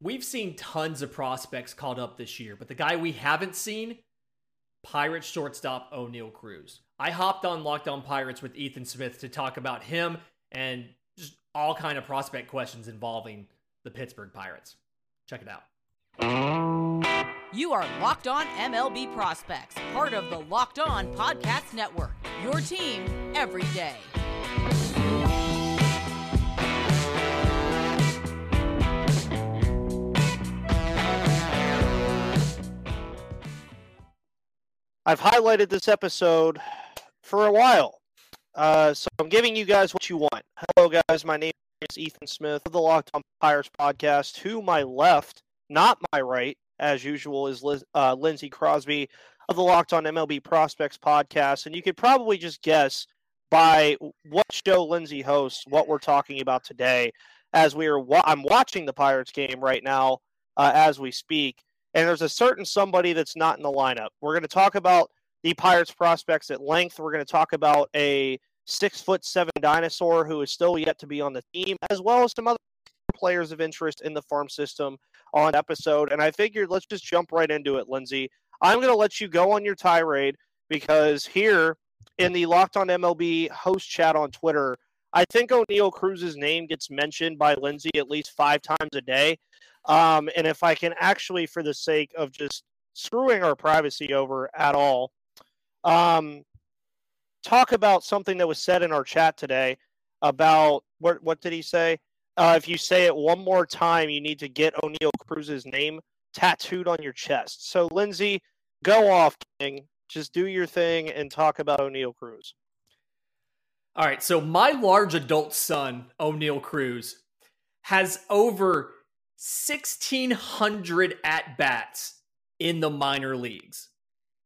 we've seen tons of prospects called up this year, but the guy we haven't seen, Pirates shortstop Oneil Cruz. I hopped on Locked On Pirates with Ethan Smith to talk about him and just all kind of prospect questions involving the Pittsburgh Pirates. Check it out. You are Locked On MLB Prospects, part of the Locked On Podcast Network. Your team every day. I've highlighted this episode for a while. Uh, so I'm giving you guys what you want. Hello, guys. My name is Ethan Smith of the Locked On Pirates podcast. To my left, not my right, as usual, is Liz, uh, Lindsey Crosby of the Locked On MLB Prospects podcast. And you could probably just guess by what show Lindsey hosts what we're talking about today. As we are, wa- I'm watching the Pirates game right now uh, as we speak and there's a certain somebody that's not in the lineup. We're going to talk about the Pirates prospects at length. We're going to talk about a six foot seven dinosaur who is still yet to be on the team, as well as some other players of interest in the farm system on episode. And I figured let's just jump right into it, Lindsey. I'm going to let you go on your tirade because here in the Locked On MLB host chat on Twitter, I think Oneil Cruz's name gets mentioned by Lindsey at least five times a day. Um, and if I can actually, for the sake of just screwing our privacy over at all, um, talk about something that was said in our chat today about what what did he say? Uh, if you say it one more time, you need to get Oneil Cruz's name tattooed on your chest. So, Lindsey, go off, King. Just do your thing and talk about Oneil Cruz. All right. So, my large adult son, Oneil Cruz, has over 1,600 at bats in the minor leagues.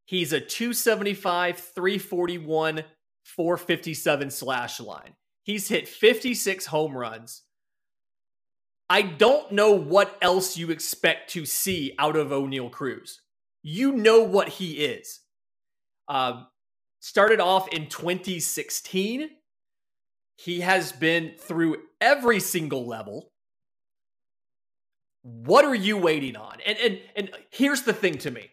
He's a 275, 341, 457 slash line. He's hit 56 home runs. I don't know what else you expect to see out of Oneil Cruz. You know what he is. Uh, started off in 2016. He has been through every single level what are you waiting on? And and and here's the thing to me.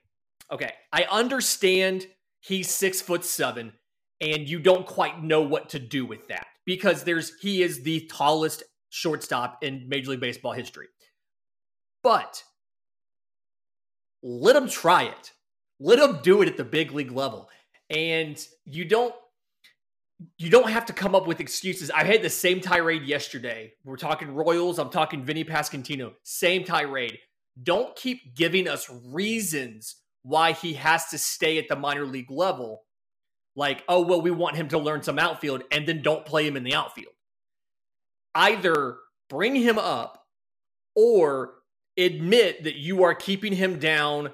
Okay, I understand he's six foot seven, and you don't quite know what to do with that because there's he is the tallest shortstop in Major League Baseball history. But let him try it. Let him do it at the big league level. And you don't you don't have to come up with excuses. I had the same tirade yesterday. We're talking Royals. I'm talking Vinny Pasquantino. Same tirade. Don't keep giving us reasons why he has to stay at the minor league level. Like, oh, well, we want him to learn some outfield and then don't play him in the outfield. Either bring him up or admit that you are keeping him down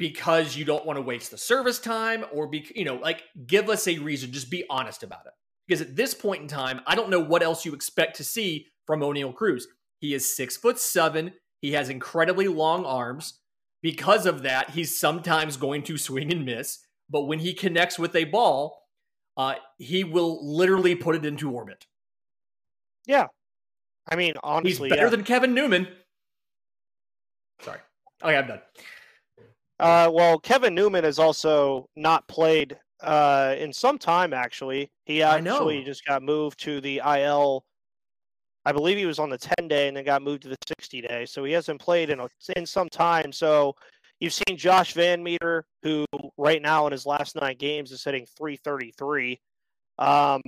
because you don't want to waste the service time or be you know like give us a reason. Just be honest about it. Because at this point in time i don't know what else you expect to see from oneil cruz. He is six foot seven. He has incredibly long arms. Because of that he's sometimes going to swing and miss. But when he connects with a ball uh, he will literally put it into orbit. Yeah. I mean honestly he's better yeah. than kevin newman. Sorry. Okay i'm done uh, well, Kevin Newman has also not played uh, in some time. Actually, he actually just got moved to the IL. I believe he was on the 10 day and then got moved to the 60 day. So he hasn't played in a, in some time. So you've seen Josh Van Meter, who right now in his last nine games is hitting 333. Um,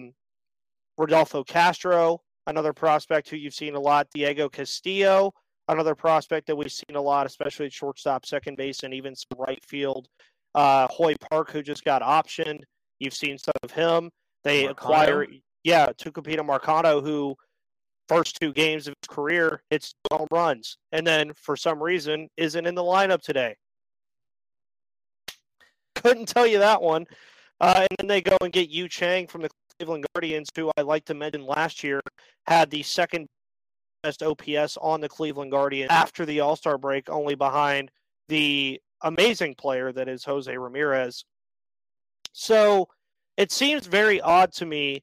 Rodolfo Castro, another prospect who you've seen a lot. Diego Castillo, another prospect that we've seen a lot, especially at shortstop, second base, and even some right field. Uh, Hoy Park, who just got optioned. You've seen some of him. They acquire, yeah, Tucupita Marcano, who first two games of his career hits home runs, and then for some reason isn't in the lineup today. Couldn't tell you that one. Uh, and then they go and get Yu Chang from the Cleveland Guardians, who I like to mention last year had the second best OPS on the Cleveland Guardians after the All Star break, only behind the amazing player that is Jose Ramirez. So it seems very odd to me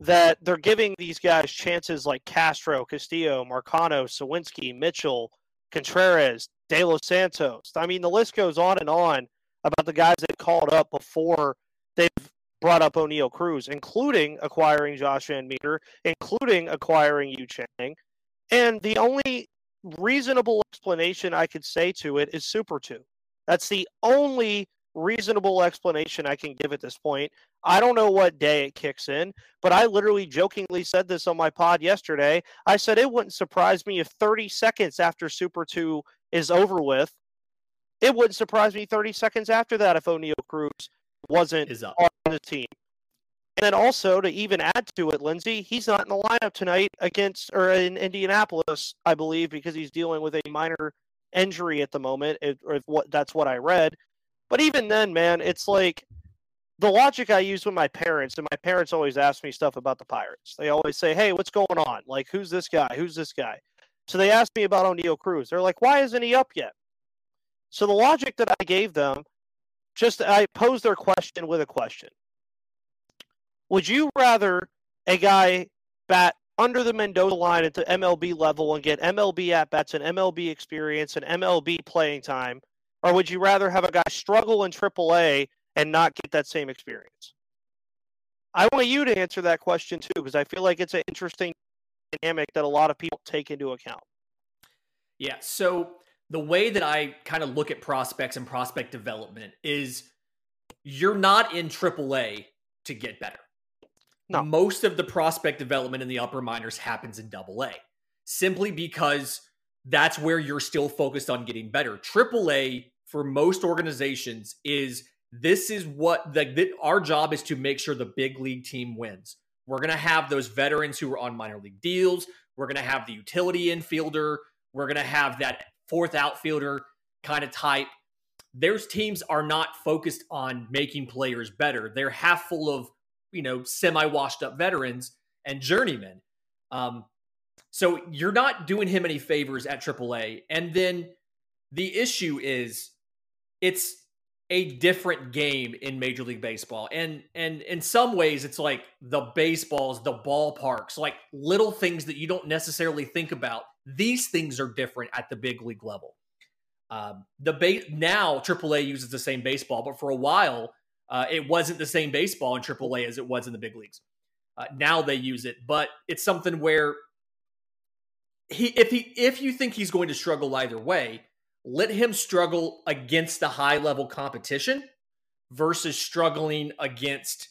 that they're giving these guys chances like Castro, Castillo, Marcano, Suwinski, Mitchell, Contreras, De Los Santos. I mean, the list goes on and on about the guys that called up before they've brought up Oneil Cruz, including acquiring Josh Van Meter, including acquiring Yu Chang. And the only reasonable explanation I could say to it is Super 2. That's the only reasonable explanation I can give at this point. I don't know what day it kicks in, but I literally jokingly said this on my pod yesterday. I said it wouldn't surprise me if 30 seconds after Super 2 is over with, it wouldn't surprise me 30 seconds after that if Oneil Cruz wasn't on the team. And then also to even add to it, Lindsey, he's not in the lineup tonight against or in Indianapolis, I believe, because he's dealing with a minor injury at the moment. It, or if what that's what I read. But even then, man, it's like the logic I use with my parents, and my parents always ask me stuff about the Pirates. They always say, "Hey, what's going on? Like, who's this guy? Who's this guy?" So they asked me about Oneil Cruz. They're like, "Why isn't he up yet?" So the logic that I gave them, just I posed their question with a question. Would you rather a guy bat under the Mendoza line at the MLB level and get MLB at bats and MLB experience and MLB playing time, or would you rather have a guy struggle in AAA and not get that same experience? I want you to answer that question too, because I feel like it's an interesting dynamic that a lot of people take into account. Yeah. So the way that I kind of look at prospects and prospect development is you're not in AAA to get better. No. Most of the prospect development in the upper minors happens in double A simply because that's where you're still focused on getting better. Triple A for most organizations is this is what the our job is to make sure the big league team wins. We're going to have those veterans who are on minor league deals. We're going to have the utility infielder. We're going to have that fourth outfielder kind of type. Those teams are not focused on making players better. They're half full of, you know, semi washed up veterans and journeymen. Um, so you're not doing him any favors at AAA. And then the issue is it's a different game in Major League Baseball. And and in some ways it's like the baseballs, the ballparks, like little things that you don't necessarily think about. These things are different at the big league level. Um, the base now AAA uses the same baseball, but for a while uh, it wasn't the same baseball in AAA as it was in the big leagues. Uh, now they use it, but it's something where he if he if you think he's going to struggle either way, let him struggle against the high level competition versus struggling against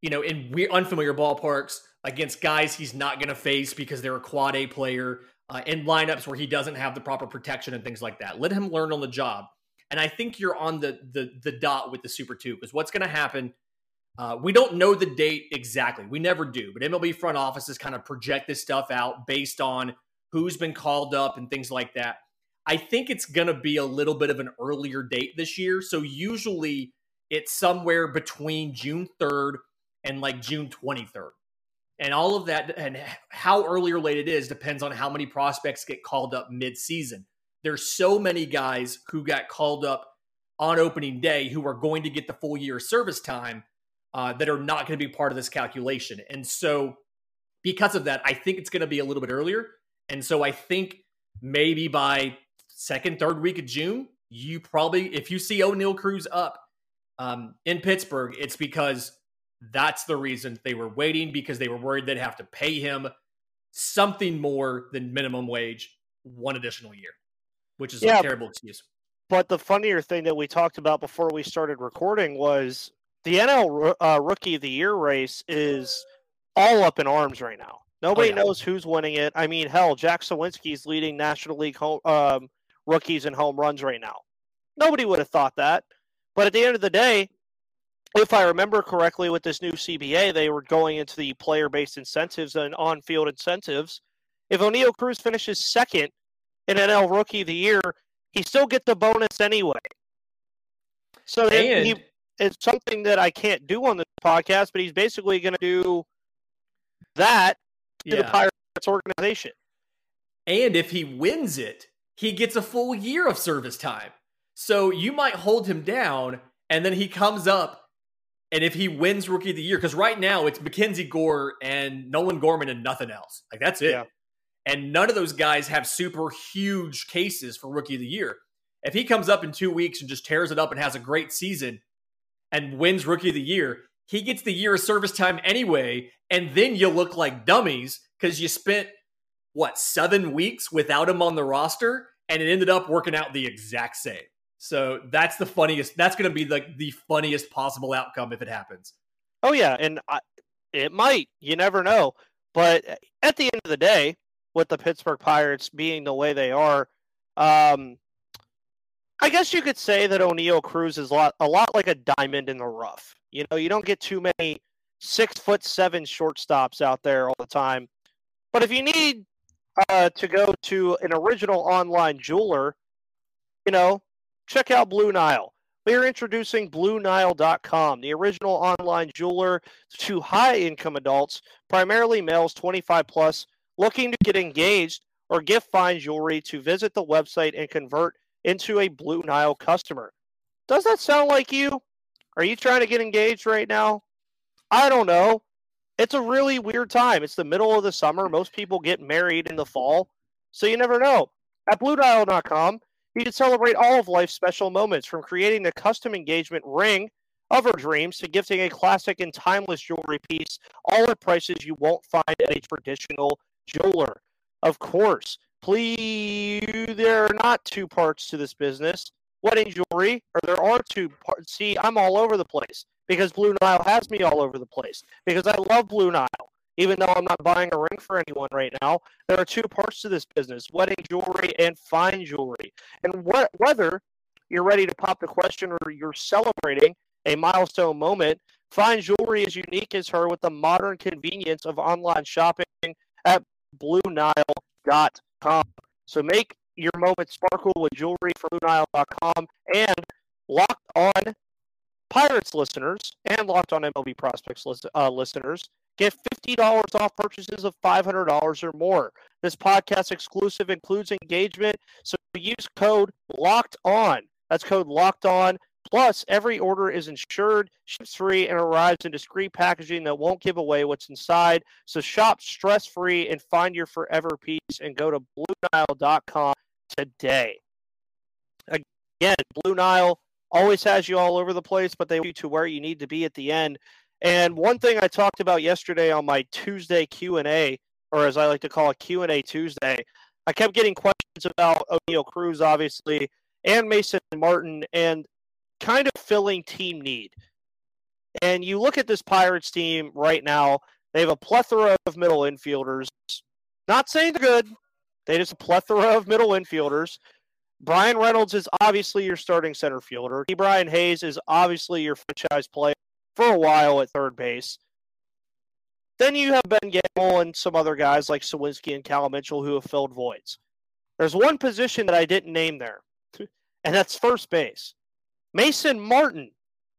you know in we unfamiliar ballparks against guys he's not going to face because they're a quad A player uh, in lineups where he doesn't have the proper protection and things like that. Let him learn on the job. And I think you're on the the the dot with the Super Two because what's going to happen? Uh, we don't know the date exactly. We never do, but MLB front offices kind of project this stuff out based on who's been called up and things like that. I think it's going to be a little bit of an earlier date this year. So usually it's somewhere between June 3rd and like June 23rd. And all of that and how early or late it is depends on how many prospects get called up mid-season. There's so many guys who got called up on opening day who are going to get the full year service time uh, that are not going to be part of this calculation. And so because of that, I think it's going to be a little bit earlier. And so I think maybe by second, third week of June, you probably, if you see Oneil Cruz up um, in Pittsburgh, it's because that's the reason they were waiting because they were worried they'd have to pay him something more than minimum wage one additional year, which is Yeah. a terrible excuse. But the funnier thing that we talked about before we started recording was the NL uh, Rookie of the Year race is all up in arms right now. Nobody yeah. knows who's winning it. I mean, hell, Jack Suwinski's leading National League home, um, rookies and home runs right now. Nobody would have thought that. But at the end of the day, if I remember correctly, with this new CBA, they were going into the player-based incentives and on-field incentives. If Oneil Cruz finishes second in NL Rookie of the Year, he still gets the bonus anyway. So And he, it's something that I can't do on this podcast, but he's basically going to do that to the. Pirates organization. And if he wins it, he gets a full year of service time. So you might hold him down, and then he comes up, and if he wins Rookie of the Year, because right now it's Mackenzie Gore and Nolan Gorman and nothing else. Like that's it. Yeah. And none of those guys have super huge cases for rookie of the year. If he comes up in two weeks and just tears it up and has a great season and wins rookie of the year, he gets the year of service time anyway, and then you look like dummies because you spent what seven weeks without him on the roster, and it ended up working out the exact same. So that's the funniest. That's going to be like the, funniest possible outcome if it happens. Oh yeah, and I, it might. You never know. But at the end of the day, with the Pittsburgh Pirates being the way they are, um, I guess you could say that Oneil Cruz is a lot, a lot like a diamond in the rough. You know, you don't get too many six foot seven shortstops out there all the time. But if you need uh, to go to an original online jeweler, you know, check out Blue Nile. We are introducing BlueNile.com, the original online jeweler to high income adults, primarily males 25 plus, looking to get engaged or gift fine jewelry to visit the website and convert into a Blue Nile customer. Does that sound like you? Are you trying to get engaged right now? I don't know. It's a really weird time. It's the middle of the summer. Most people get married in the fall. So you never know. At BlueNile.com, you can celebrate all of life's special moments from creating the custom engagement ring of her dreams to gifting a classic and timeless jewelry piece, all at prices you won't find at a traditional jeweler. Of course, please, there are not two parts to this business wedding jewelry, or there are two parts. See, I'm all over the place because Blue Nile has me all over the place because I love Blue Nile. Even though I'm not buying a ring for anyone right now, there are two parts to this business wedding jewelry and fine jewelry. And wh- whether you're ready to pop the question or you're celebrating a milestone moment, fine jewelry is unique as her with the modern convenience of online shopping at BlueNile.com. So make your moment sparkle with jewelry from BlueNile.com and locked on Pirates listeners and locked on MLB prospects list, uh, listeners get $50 off purchases of $500 or more. This podcast exclusive includes engagement, so use code locked on. That's code locked on. Plus, every order is insured, ships free, and arrives in discreet packaging that won't give away what's inside. So shop stress free and find your forever peace and go to BlueNile.com today. Again, Blue Nile always has you all over the place, but they want you to where you need to be at the end. And one thing I talked about yesterday on my Tuesday Q&A, or as I like to call it Q&A Tuesday, I kept getting questions about Oneil Cruz, obviously, and Mason Martin, and kind of filling team need. And you look at this Pirates team right now, they have a plethora of middle infielders. Not saying they're good, they just a plethora of middle infielders. Bryan Reynolds is obviously your starting center fielder. Brian Hayes is obviously your franchise player for a while at third base. Then you have Ben Gamel and some other guys like Suwinski and Cal Mitchell who have filled voids. There's one position that I didn't name there, and that's first base. Mason Martin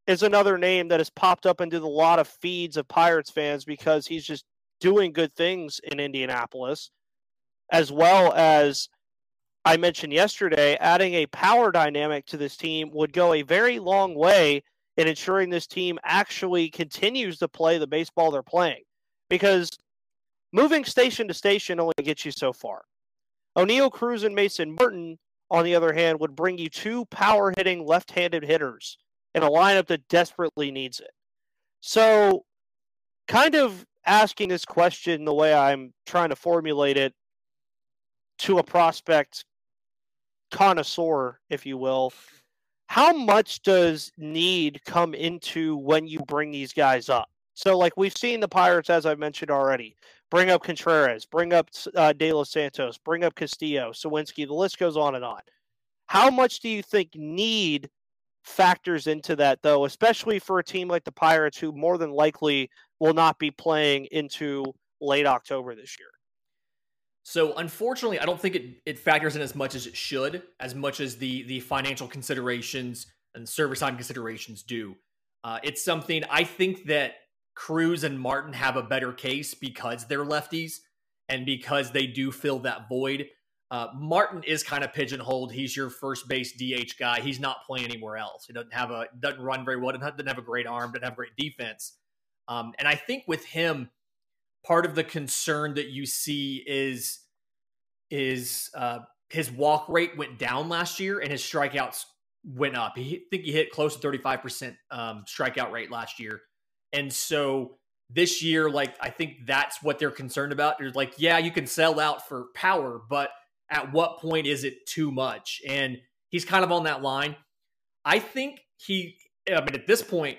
is another name that has popped up into a lot of feeds of Pirates fans because he's just doing good things in Indianapolis, as well as I mentioned yesterday, adding a power dynamic to this team would go a very long way in ensuring this team actually continues to play the baseball they're playing. Because moving station to station only gets you so far. Oneil Cruz and Mason Martin, on the other hand, would bring you two power hitting left handed hitters in a lineup that desperately needs it. So, kind of asking this question the way I'm trying to formulate it to a prospect connoisseur, if you will, how much does need come into when you bring these guys up? So, like we've seen the Pirates, as I mentioned already, bring up Contreras, bring up uh, De Los Santos, bring up Castillo, Suwinski, the list goes on and on. How much do you think need factors into that, though, especially for a team like the Pirates, who more than likely will not be playing into late October this year? So unfortunately, I don't think it, it factors in as much as it should, as much as the the financial considerations and service time considerations do. Uh, it's something I think that Cruz and Martin have a better case because they're lefties and because they do fill that void. Uh, Martin is kind of pigeonholed. He's your first base DH guy. He's not playing anywhere else. He doesn't have a doesn't run very well. Doesn't have a great arm. Doesn't have great defense. Um, and I think with him, part of the concern that you see is is uh, his walk rate went down last year and his strikeouts went up. He I think he hit close to 35% um, strikeout rate last year. And so this year, like I think that's what they're concerned about. They're like, yeah, you can sell out for power, but at what point is it too much? And he's kind of on that line. I think he I mean at this point,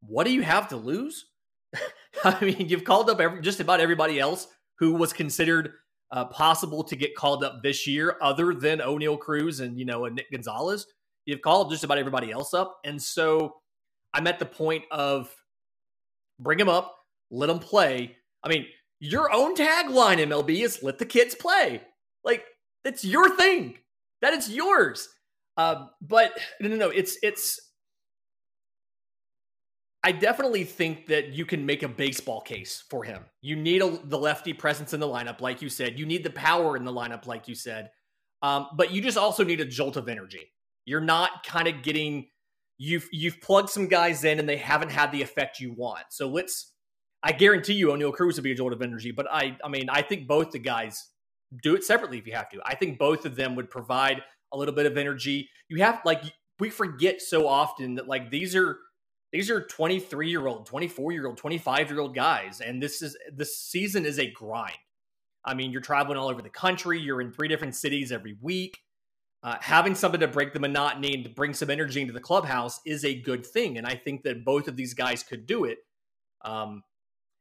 what do you have to lose? I mean, you've called up every, just about everybody else who was considered uh, possible to get called up this year, other than Oneil Cruz and you know and Nick Gonzalez. You've called just about everybody else up, and so I'm at the point of bring them up, let them play. I mean, your own tagline MLB is "Let the kids play." Like it's your thing. That is yours. Um, but no, no, no. It's it's I definitely think that you can make a baseball case for him. You need a, the lefty presence in the lineup, like you said. You need the power in the lineup, like you said. Um, but you just also need a jolt of energy. You're not kind of getting you've you've plugged some guys in and they haven't had the effect you want. So let's. I guarantee you, Oneil Cruz will be a jolt of energy. But I, I mean, I think both the guys do it separately if you have to. I think both of them would provide a little bit of energy. You have like we forget so often that like these are these are 23 year old, 24 year old, 25 year old guys. And this is this season is a grind. I mean, you're traveling all over the country, you're in three different cities every week. Uh, having something to break the monotony and to bring some energy into the clubhouse is a good thing. And I think that both of these guys could do it. Um,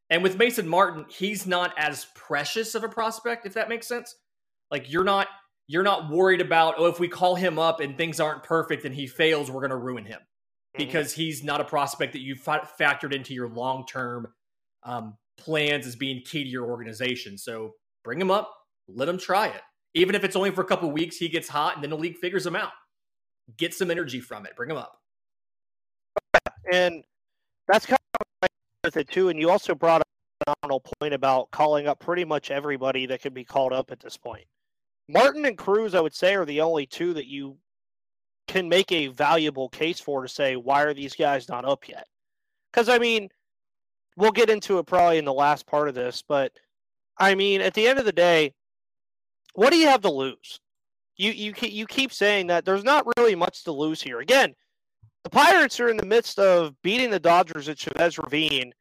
and with Mason Martin, he's not as precious of a prospect, if that makes sense. Like you're not you're not worried about oh if we call him up and things aren't perfect and he fails, we're going to ruin him. Mm-hmm. because he's not a prospect that you've factored into your long term um, plans as being key to your organization. So bring him up, let him try it. Even if it's only for a couple weeks, he gets hot and then the league figures him out. Get some energy from it. Bring him up. And that's kind of with it too. And you also brought up a phenomenal point about calling up pretty much everybody that could be called up at this point. Martin and Cruz, I would say, are the only two that you can make a valuable case for to say why are these guys not up yet? Because I mean, we'll get into it probably in the last part of this, but I mean, at the end of the day, what do you have to lose? You you you keep saying that there's not really much to lose here. Again, the Pirates are in the midst of beating the Dodgers at Chavez Ravine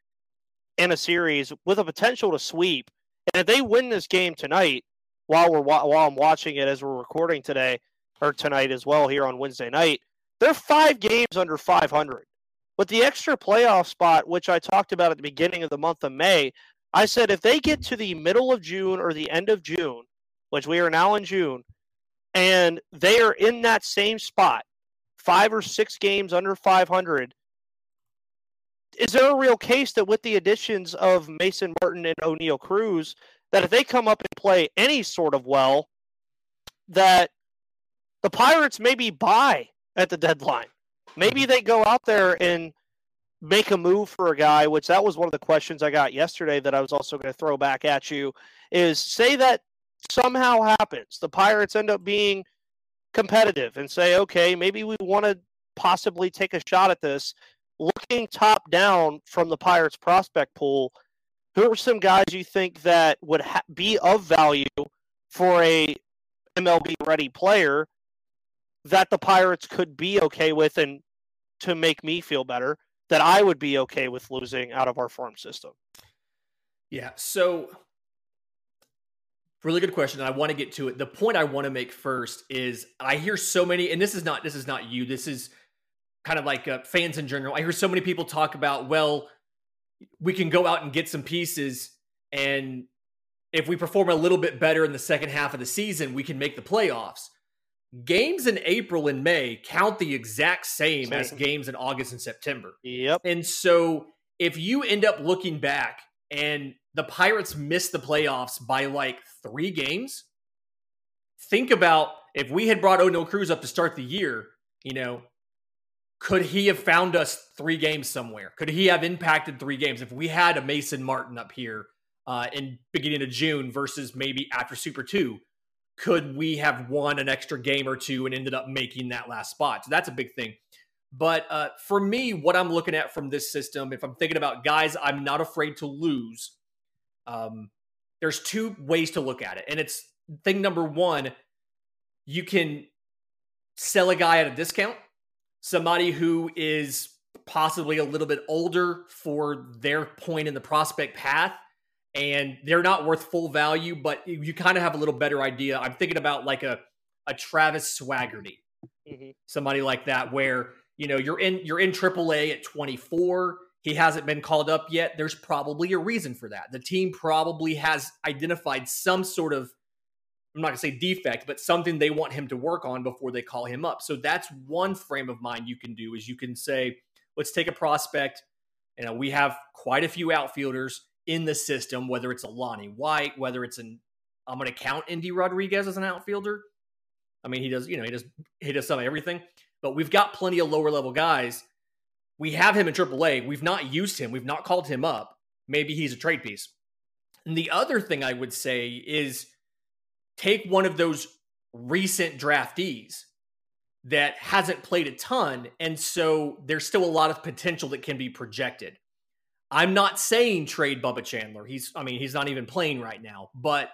in a series with a potential to sweep, and if they win this game tonight, while we're while I'm watching it as we're recording today, or tonight as well here on Wednesday night. They're five games under 500. With the extra playoff spot, which I talked about at the beginning of the month of May, I said if they get to the middle of June or the end of June, which we are now in June, and they are in that same spot, five or six games under 500, is there a real case that with the additions of Mason Martin and Oneil Cruz, that if they come up and play any sort of well, that the Pirates maybe buy at the deadline. Maybe they go out there and make a move for a guy, which that was one of the questions I got yesterday that I was also going to throw back at you is say that somehow happens. The Pirates end up being competitive and say, okay, maybe we want to possibly take a shot at this. Looking top down from the Pirates prospect pool, who are some guys you think that would ha- be of value for a MLB ready player that the Pirates could be okay with and to make me feel better that I would be okay with losing out of our farm system? Yeah. So, really good question. I want to get to it. The point I want to make first is I hear so many, and this is not this is not you. This is kind of like uh, fans in general. I hear so many people talk about, well, we can go out and get some pieces, and if we perform a little bit better in the second half of the season, we can make the playoffs games in April and May count the exact same, same, as games in August and September. Yep. And so if you end up looking back and the Pirates missed the playoffs by like three games, think about if we had brought Oneil Cruz up to start the year, you know, could he have found us three games somewhere? Could he have impacted three games if we had a Mason Martin up here uh, in beginning of June versus maybe after Super Two? could we have won an extra game or two and ended up making that last spot? So that's a big thing. But uh, for me, what I'm looking at from this system, if I'm thinking about guys I'm not afraid to lose, um, there's two ways to look at it. And it's thing number one, you can sell a guy at a discount, somebody who is possibly a little bit older for their point in the prospect path and they're not worth full value, but you kind of have a little better idea. I'm thinking about like a a Travis Swaggerty, mm-hmm. somebody like that, where you know you're in you're in AAA at 24. He hasn't been called up yet. There's probably a reason for that. The team probably has identified some sort of I'm not gonna say defect, but something they want him to work on before they call him up. So that's one frame of mind you can do is you can say, let's take a prospect. You know, we have quite a few outfielders in the system, whether it's a Lonnie White, whether it's an I'm going to count Endy Rodriguez as an outfielder. I mean, he does, you know, he does he does some of everything, but we've got plenty of lower level guys. We have him in AAA. We've not used him. We've not called him up. Maybe he's a trade piece. And the other thing I would say is take one of those recent draftees that hasn't played a ton, and so there's still a lot of potential that can be projected. I'm not saying trade Bubba Chandler. He's, I mean, he's not even playing right now. But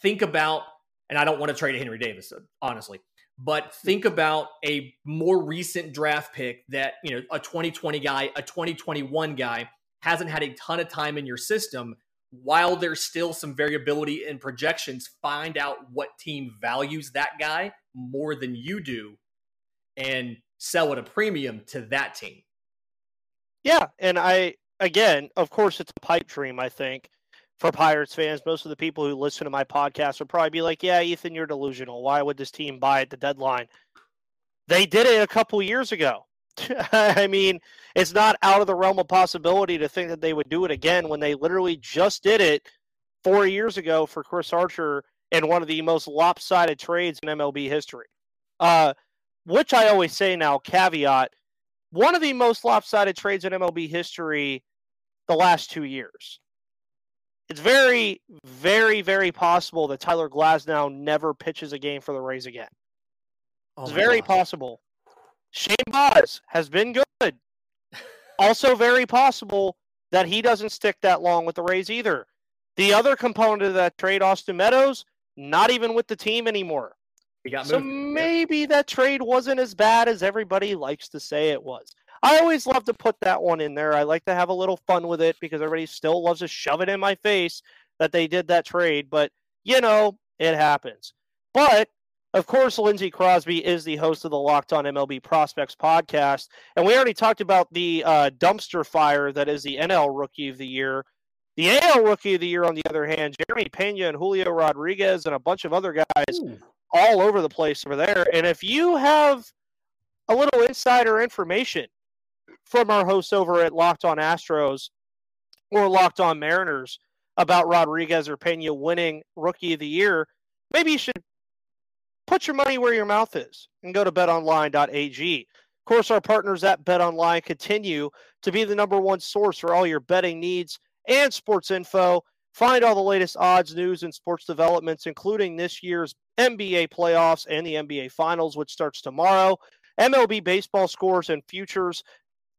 think about, and I don't want to trade Henry Davis, honestly. But think about a more recent draft pick that you know a 2020 guy, a 2021 guy hasn't had a ton of time in your system. While there's still some variability in projections, find out what team values that guy more than you do, and sell at a premium to that team. Yeah, and I again, of course, it's a pipe dream, I think, for Pirates fans. Most of the people who listen to my podcast would probably be like, yeah, Ethan, you're delusional. Why would this team buy at the deadline? They did it a couple years ago. I mean, it's not out of the realm of possibility to think that they would do it again when they literally just did it four years ago for Chris Archer in one of the most lopsided trades in MLB history. Uh, which I always say now, caveat, one of the most lopsided trades in MLB history the last two years. It's very, very, very possible that Tyler Glasnow never pitches a game for the Rays again. Oh it's very God. possible. Shane Baz has been good. also, very possible that he doesn't stick that long with the Rays either. The other component of that trade, Austin Meadows, not even with the team anymore. so maybe that trade wasn't as bad as everybody likes to say it was. I always love to put that one in there. I like to have a little fun with it because everybody still loves to shove it in my face that they did that trade. But, you know, it happens. But, of course, Lindsey Crosby is the host of the Locked On MLB Prospects podcast. And we already talked about the uh, dumpster fire that is the NL Rookie of the Year. The AL Rookie of the Year, on the other hand, Jeremy Pena and Julio Rodriguez and a bunch of other guys Ooh. all over the place over there. And if you have a little insider information from our hosts over at Locked On Astros or Locked On Mariners about Rodriguez or Pena winning Rookie of the Year, maybe you should put your money where your mouth is and go to betonline.ag. Of course, our partners at BetOnline continue to be the number one source for all your betting needs and sports info. Find all the latest odds, news, and sports developments, including this year's NBA playoffs and the NBA Finals, which starts tomorrow. MLB baseball scores and futures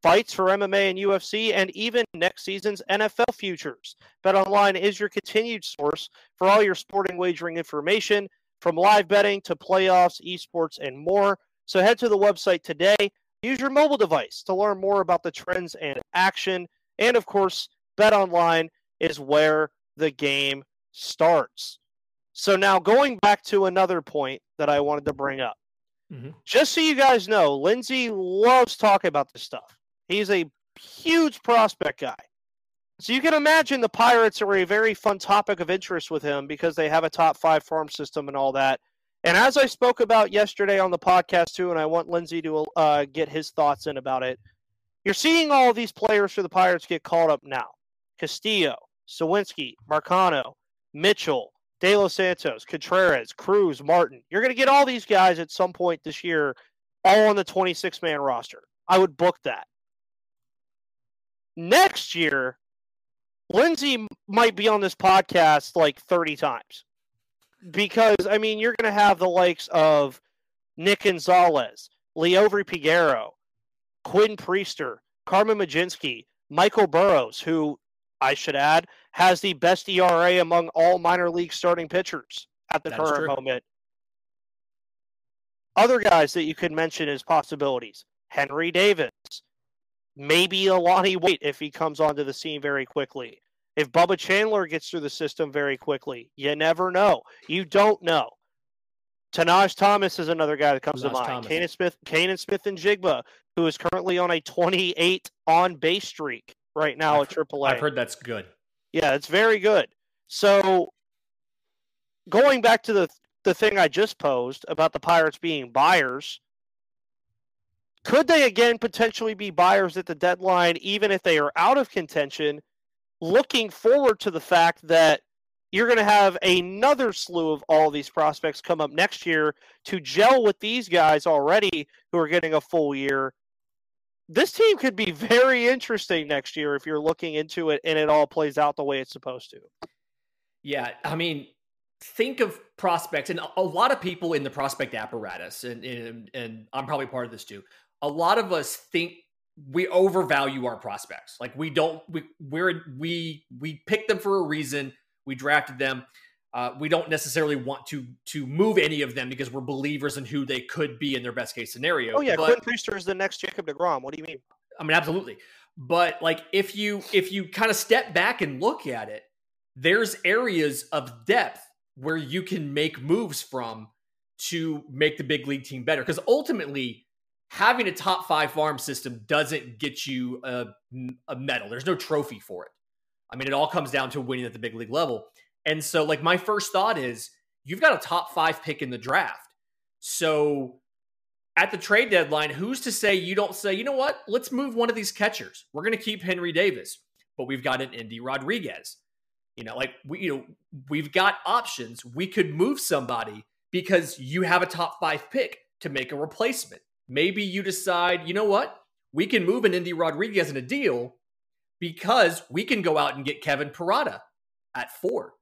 fights for MMA and UFC, and even next season's NFL futures. BetOnline is your continued source for all your sporting wagering information, from live betting to playoffs, esports, and more. So head to the website today. Use your mobile device to learn more about the trends and action. And of course, BetOnline is where the game starts. So now going back to another point that I wanted to bring up. Mm-hmm. Just so you guys know, Lindsey loves talking about this stuff. He's a huge prospect guy. So you can imagine the Pirates are a very fun topic of interest with him because they have a top five farm system and all that. And as I spoke about yesterday on the podcast too, and I want Lindsey to uh, get his thoughts in about it, you're seeing all these players for the Pirates get called up now. Castillo, Suwinski, Marcano, Mitchell, De Los Santos, Contreras, Cruz, Martin. You're going to get all these guys at some point this year, all on the 26 man roster. I would book that. Next year, Lindsey might be on this podcast like 30 times. Because, I mean, you're going to have the likes of Nick Gonzalez, Liover Peguero, Quinn Priester, Carmen Mlodzinski, Michael Burrows, who I should add has the best ERA among all minor league starting pitchers at the That current moment. Other guys that you could mention as possibilities: Henry Davis, maybe a Lonnie White if he comes onto the scene very quickly. If Bubba Chandler gets through the system very quickly, you never know. You don't know. Tahnaj Thomas is another guy that comes to mind. Thomas. Canaan Smith, Canaan Smith-Njigba, who is currently on a 28 on base streak right now I've at AAA. I've heard that's good. Yeah, it's very good. So going back to the the thing I just posed about the Pirates being buyers, could they again potentially be buyers at the deadline even if they are out of contention, looking forward to the fact that you're going to have another slew of all these prospects come up next year to gel with these guys already who are getting a full year. This team could be very interesting next year if you're looking into it and it all plays out the way it's supposed to. Yeah, I mean, think of prospects, and a lot of people in the prospect apparatus, and and, and I'm probably part of this too. A lot of us think we overvalue our prospects. Like we don't, we we're we we picked them for a reason. We drafted them. Uh, we don't necessarily want to to move any of them because we're believers in who they could be in their best case scenario. Oh yeah, But- Quinn Priester is the next Jacob Degrom. What do you mean? I mean, absolutely. But like if you if you kind of step back and look at it, there's areas of depth where you can make moves from to make the big league team better. Because ultimately, having a top five farm system doesn't get you a, a medal. There's no trophy for it. I mean, it all comes down to winning at the big league level. And so, like, my first thought is you've got a top five pick in the draft. So at the trade deadline, who's to say you don't say, you know what, let's move one of these catchers. We're going to keep Henry Davis, but we've got an Endy Rodriguez. You know, like we, you know, we've got options. We could move somebody because you have a top five pick to make a replacement. Maybe you decide, you know what, we can move an Endy Rodriguez in a deal because we can go out and get Kevin Parada at four.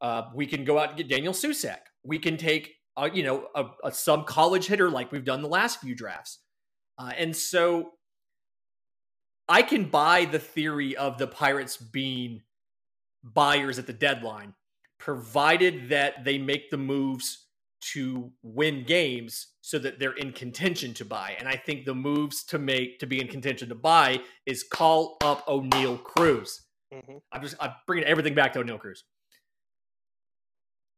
Uh, we can go out and get Daniel Susac. We can take, you know, a, a sub college hitter like we've done the last few drafts. Uh, and so I can buy the theory of the Pirates being buyers at the deadline, provided that they make the moves to win games so that they're in contention to buy. And I think the moves to make to be in contention to buy is call up Oneil Cruz. Mhm. I'm just I'm bringing everything back to Oneil Cruz.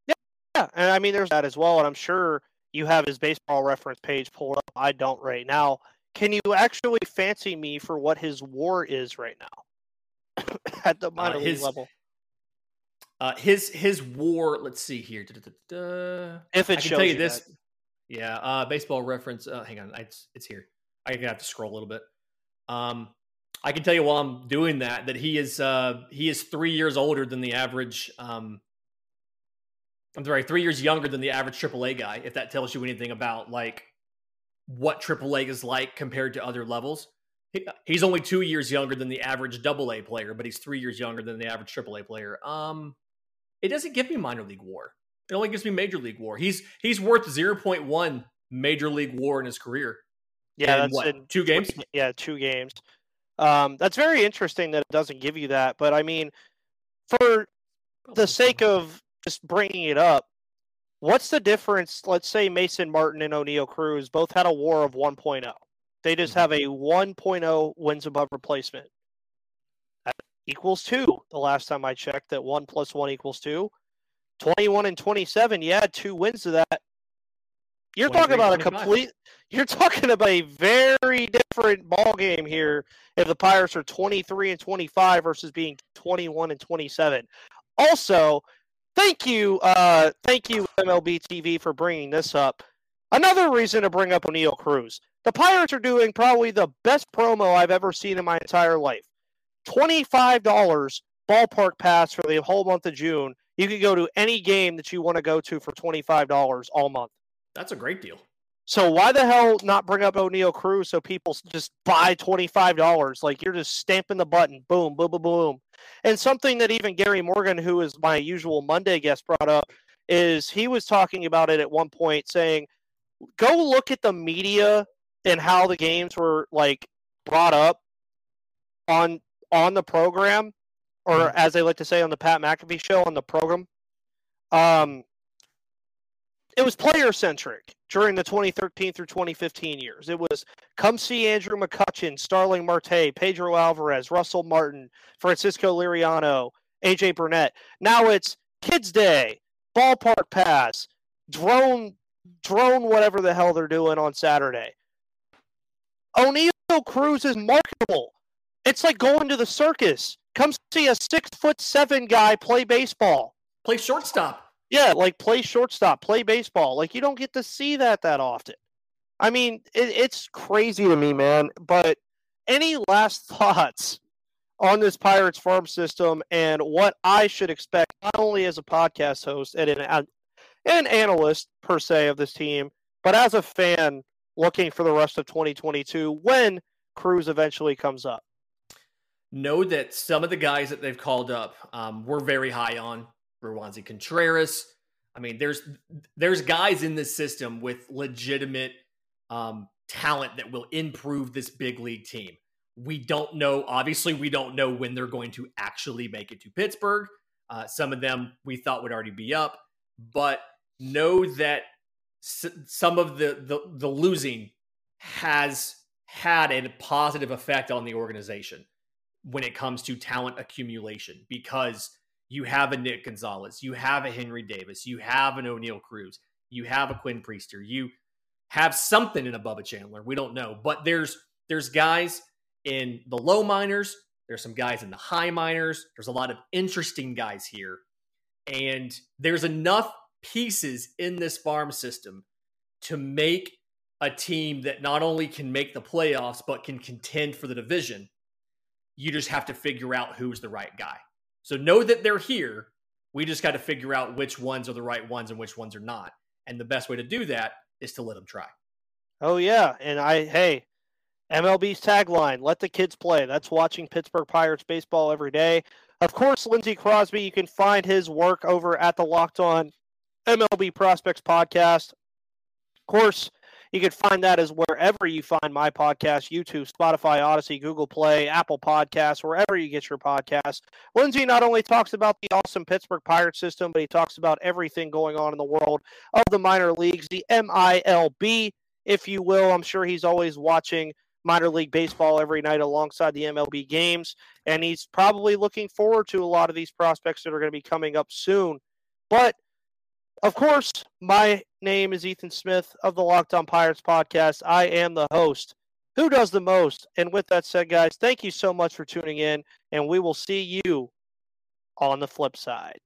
Yeah, yeah, and I mean there's that as well, and I'm sure you have his baseball reference page pulled up. I don't right now. Can you actually fancy me for what his WAR is right now at the minor league his- level? Uh, his his war. Let's see here. Da-da-da-da. If I it can shows tell you you this. that. Yeah, uh, baseball reference. Uh, hang on, it's it's here. I have to scroll a little bit. Um, I can tell you while I'm doing that that he is uh, he is three years older than the average. Um, I'm sorry, three years younger than the average AAA guy. If that tells you anything about like what AAA is like compared to other levels, he, he's only two years younger than the average AA player, but he's three years younger than the average AAA player. Um, it doesn't give me minor league WAR. It only gives me major league WAR. He's he's worth 0.1 major league WAR in his career. Yeah, in that's what, in two games. Yeah, two games. Um, that's very interesting that it doesn't give you that, but I mean, for the sake of just bringing it up, what's the difference? Let's say Mason Martin and Oneil Cruz both had a WAR of 1.0. They just Mhm. have a 1.0 wins above replacement. Equals two. The last time I checked, that one plus one equals two. 21 and 27. You add two wins to that. You're talking 23, about a complete. You're talking about a very different ball game here. If the Pirates are 23 and 25 versus being 21 and 27. Also, thank you, uh, thank you MLB TV for bringing this up. Another reason to bring up Oneil Cruz. The Pirates are doing probably the best promo I've ever seen in my entire life. $25 ballpark pass for the whole month of June. You can go to any game that you want to go to for $25 all month. That's a great deal. So why the hell not bring up Oneil Cruz so people just buy twenty five dollars? Like you're just stamping the button, boom, boom, boom, boom. And something that even Gary Morgan, who is my usual Monday guest, brought up is he was talking about it at one point, saying, "Go look at the media and how the games were like brought up on on the program, or Mhm. as they like to say on the Pat McAfee show on the program." Um, it was player centric during the 2013 through 2015 years. It was come see Andrew McCutchen, Starling Marte, Pedro Alvarez, Russell Martin, Francisco Liriano, AJ Burnett. Now it's Kids Day, ballpark pass, drone, drone, whatever the hell they're doing on Saturday. Oneil Cruz is marketable. It's like going to the circus. Come see a six foot seven guy play baseball. Play shortstop. Yeah, like play shortstop, play baseball. Like you don't get to see that that often. I mean, it, it's crazy to me, man. But any last thoughts on this Pirates farm system and what I should expect, not only as a podcast host and an, an analyst per se of this team, but as a fan looking for the rest of 2022 when Cruz eventually comes up? Know that some of the guys that they've called up, um, we're very high on. Roansy Contreras. I mean, there's there's guys in this system with legitimate um, talent that will improve this big league team. We don't know. Obviously, we don't know when they're going to actually make it to Pittsburgh. Uh, some of them we thought would already be up, but know that s- some of the, the the losing has had a positive effect on the organization when it comes to talent accumulation because you have a Nick Gonzalez, you have a Henry Davis, you have an Oneil Cruz, you have a Quinn Priester, you have something in a Bubba Chandler. We don't know, but there's there's guys in the low minors, there's some guys in the high minors. There's a lot of interesting guys here, and there's enough pieces in this farm system to make a team that not only can make the playoffs but can contend for the division. You just have to figure out who's the right guy. So know that they're here. We just got to figure out which ones are the right ones and which ones are not. And the best way to do that is to let them try. Oh yeah, and I hey, MLB's tagline, let the kids play. That's watching Pittsburgh Pirates baseball every day. Of course, Lindsey Crosby, you can find his work over at the Locked On MLB Prospects podcast. Of course, you can find that as wherever you find my podcast YouTube, Spotify, Odyssey, Google Play, Apple Podcasts, wherever you get your podcasts. Lindsey not only talks about the awesome Pittsburgh Pirate system, but he talks about everything going on in the world of the minor leagues, the MILB, if you will. I'm sure he's always watching minor league baseball every night alongside the MLB games, and he's probably looking forward to a lot of these prospects that are going to be coming up soon. But of course, my name is Ethan Smith of the Locked On Pirates podcast. I am the host. Who does the most? And with that said, guys, thank you so much for tuning in, and we will see you on the flip side.